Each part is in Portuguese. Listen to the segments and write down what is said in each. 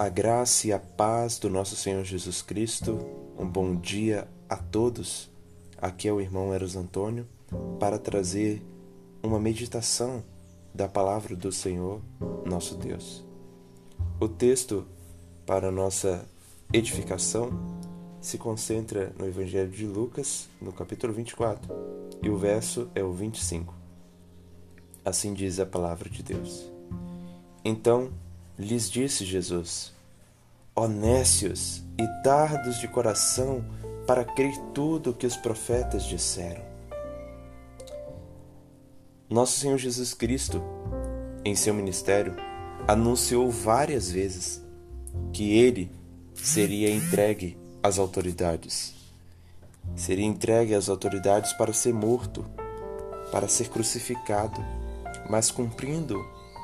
A graça e a paz do nosso Senhor Jesus Cristo. Um bom dia a todos. Aqui é o irmão Eros Antônio para trazer uma meditação da palavra do Senhor, nosso Deus. O texto para nossa edificação se concentra no Evangelho de Lucas, no capítulo 24, e o verso é o 25. Assim diz a palavra de Deus. Então lhes disse Jesus: Honécios e tardos de coração para crer tudo o que os profetas disseram. Nosso Senhor Jesus Cristo, em seu ministério, anunciou várias vezes que ele seria entregue às autoridades. Seria entregue às autoridades para ser morto, para ser crucificado, mas cumprindo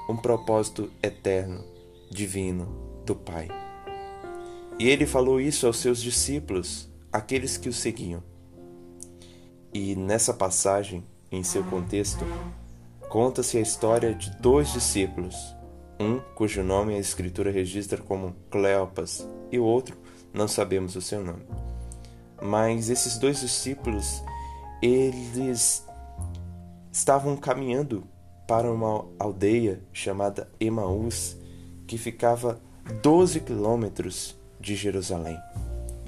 um propósito eterno, divino do Pai. E ele falou isso aos seus discípulos, aqueles que o seguiam. E nessa passagem, em seu contexto, conta-se a história de dois discípulos, um cujo nome a Escritura registra como Cleopas e o outro não sabemos o seu nome. Mas esses dois discípulos, eles estavam caminhando para uma aldeia chamada Emaús, que ficava 12 quilômetros de Jerusalém.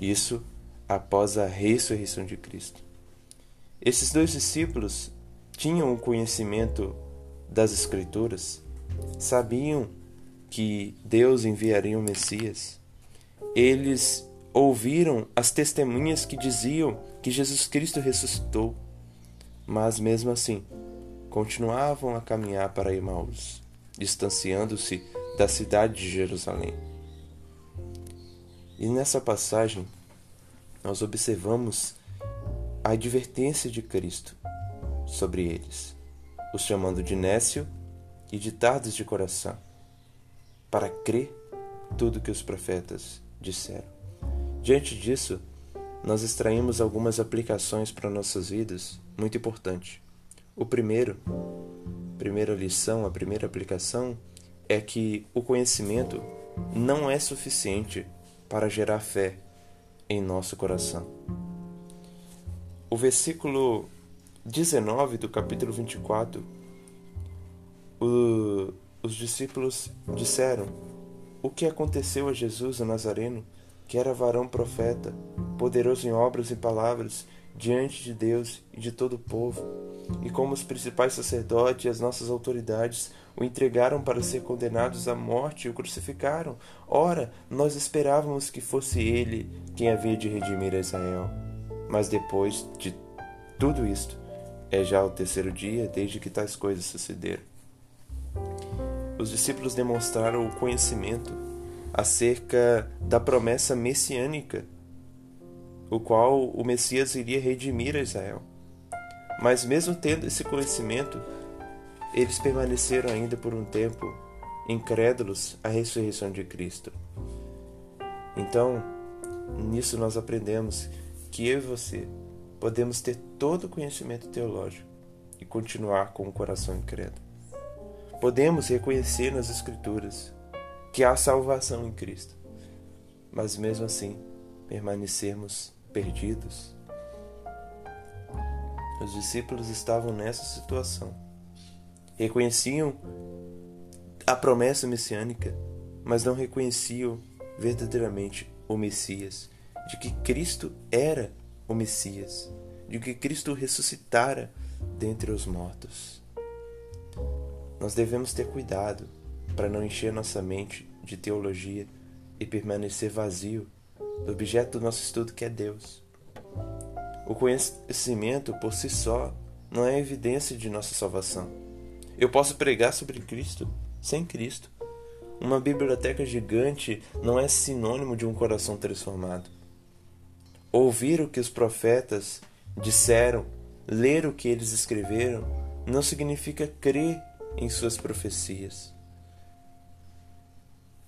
Isso após a ressurreição de Cristo. Esses dois discípulos tinham o conhecimento das Escrituras, sabiam que Deus enviaria o Messias. Eles ouviram as testemunhas que diziam que Jesus Cristo ressuscitou, mas mesmo assim continuavam a caminhar para Emaús, distanciando-se da cidade de Jerusalém. E nessa passagem, nós observamos a advertência de Cristo sobre eles, os chamando de nécio e de tardos de coração, para crer tudo que os profetas disseram. Diante disso, nós extraímos algumas aplicações para nossas vidas muito importantes. O primeiro, primeira lição, a primeira aplicação é que o conhecimento não é suficiente para gerar fé em nosso coração. O versículo 19 do capítulo 24, o, os discípulos disseram: O que aconteceu a Jesus o Nazareno, que era varão profeta, poderoso em obras e palavras, diante de Deus e de todo o povo, e como os principais sacerdotes e as nossas autoridades o entregaram para ser condenados à morte e o crucificaram. Ora, nós esperávamos que fosse ele quem havia de redimir Israel. Mas depois de tudo isto, é já o terceiro dia desde que tais coisas sucederam. Os discípulos demonstraram o conhecimento acerca da promessa messiânica o qual o Messias iria redimir a Israel. Mas, mesmo tendo esse conhecimento, eles permaneceram ainda por um tempo incrédulos à ressurreição de Cristo. Então, nisso nós aprendemos que eu e você podemos ter todo o conhecimento teológico e continuar com o coração incrédulo. Podemos reconhecer nas Escrituras que há salvação em Cristo, mas mesmo assim permanecermos perdidos. Os discípulos estavam nessa situação. Reconheciam a promessa messiânica, mas não reconheciam verdadeiramente o Messias, de que Cristo era o Messias, de que Cristo ressuscitara dentre os mortos. Nós devemos ter cuidado para não encher nossa mente de teologia e permanecer vazio do objeto do nosso estudo que é Deus. O conhecimento por si só não é evidência de nossa salvação. Eu posso pregar sobre Cristo sem Cristo. Uma biblioteca gigante não é sinônimo de um coração transformado. Ouvir o que os profetas disseram, ler o que eles escreveram, não significa crer em suas profecias.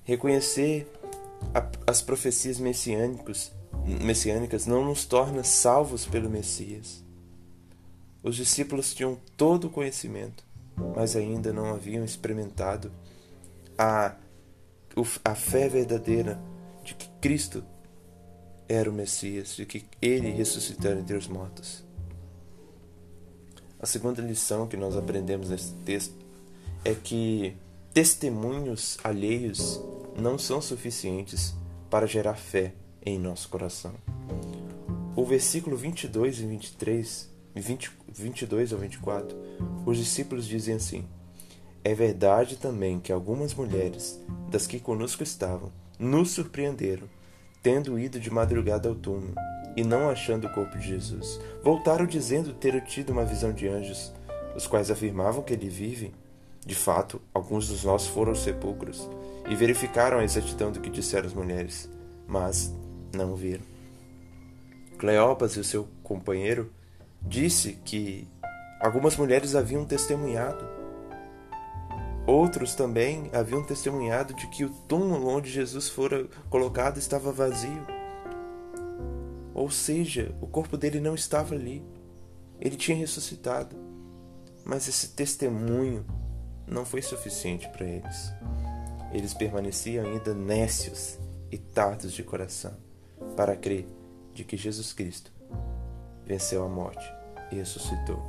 Reconhecer as profecias messiânicas, messiânicas não nos torna salvos pelo Messias. Os discípulos tinham todo o conhecimento, mas ainda não haviam experimentado a a fé verdadeira de que Cristo era o Messias, de que ele ressuscitou entre os mortos. A segunda lição que nós aprendemos nesse texto é que testemunhos alheios não são suficientes para gerar fé em nosso coração. O versículo 22 e 23, 20, 22 ao 24, os discípulos dizem assim: É verdade também que algumas mulheres, das que conosco estavam, nos surpreenderam, tendo ido de madrugada ao túmulo e não achando o corpo de Jesus. Voltaram dizendo ter tido uma visão de anjos, os quais afirmavam que ele vive. De fato, alguns dos nossos foram aos sepulcros e verificaram a exatidão do que disseram as mulheres, mas não viram. Cleopas e o seu companheiro disse que algumas mulheres haviam testemunhado. Outros também haviam testemunhado de que o túmulo onde Jesus fora colocado estava vazio. Ou seja, o corpo dele não estava ali. Ele tinha ressuscitado. Mas esse testemunho não foi suficiente para eles. Eles permaneciam ainda nécios e tardos de coração para crer de que Jesus Cristo venceu a morte e ressuscitou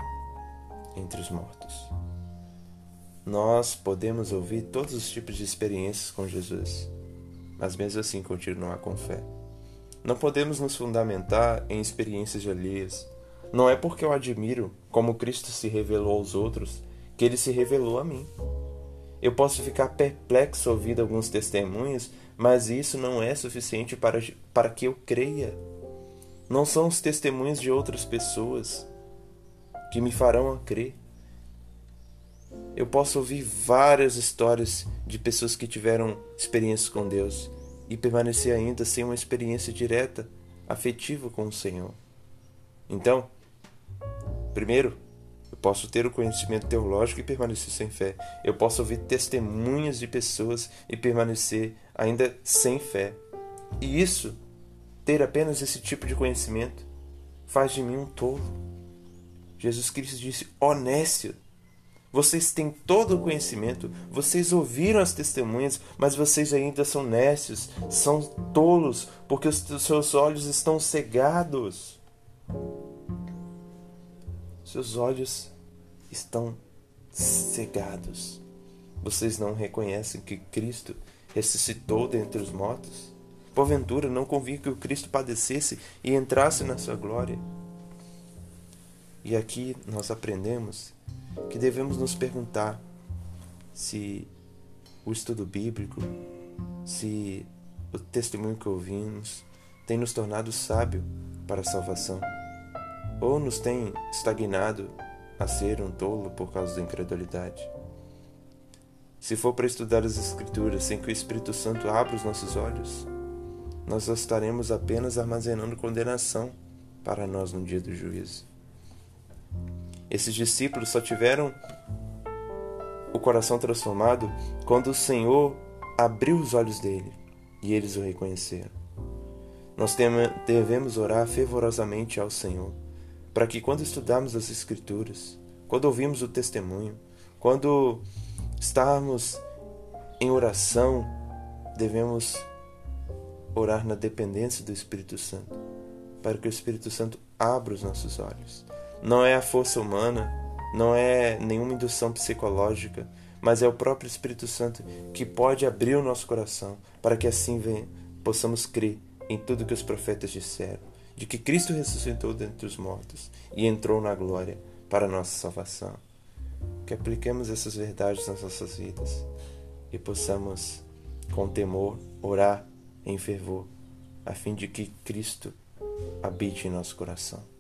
entre os mortos. Nós podemos ouvir todos os tipos de experiências com Jesus, mas mesmo assim continuar com fé. Não podemos nos fundamentar em experiências alheias. Não é porque eu admiro como Cristo se revelou aos outros que ele se revelou a mim. Eu posso ficar perplexo ouvindo alguns testemunhos, mas isso não é suficiente para, para que eu creia. Não são os testemunhos de outras pessoas que me farão a crer. Eu posso ouvir várias histórias de pessoas que tiveram experiências com Deus, e permanecer ainda sem uma experiência direta, afetiva com o Senhor. Então, primeiro, eu posso ter o conhecimento teológico e permanecer sem fé. Eu posso ouvir testemunhas de pessoas e permanecer ainda sem fé. E isso, ter apenas esse tipo de conhecimento, faz de mim um tolo. Jesus Cristo disse: honesto. Vocês têm todo o conhecimento, vocês ouviram as testemunhas, mas vocês ainda são nécios, são tolos, porque os seus olhos estão cegados. Seus olhos estão cegados. Vocês não reconhecem que Cristo ressuscitou dentre os mortos? Porventura não convinha que o Cristo padecesse e entrasse na sua glória? E aqui nós aprendemos que devemos nos perguntar se o estudo bíblico, se o testemunho que ouvimos tem nos tornado sábio para a salvação, ou nos tem estagnado a ser um tolo por causa da incredulidade. Se for para estudar as Escrituras sem que o Espírito Santo abra os nossos olhos, nós estaremos apenas armazenando condenação para nós no dia do juízo. Esses discípulos só tiveram o coração transformado quando o Senhor abriu os olhos dele e eles o reconheceram. Nós devemos orar fervorosamente ao Senhor para que, quando estudarmos as Escrituras, quando ouvimos o testemunho, quando estarmos em oração, devemos orar na dependência do Espírito Santo, para que o Espírito Santo abra os nossos olhos não é a força humana, não é nenhuma indução psicológica, mas é o próprio Espírito Santo que pode abrir o nosso coração para que assim venha, possamos crer em tudo que os profetas disseram, de que Cristo ressuscitou dentre os mortos e entrou na glória para a nossa salvação. Que apliquemos essas verdades nas nossas vidas e possamos, com temor, orar em fervor, a fim de que Cristo habite em nosso coração.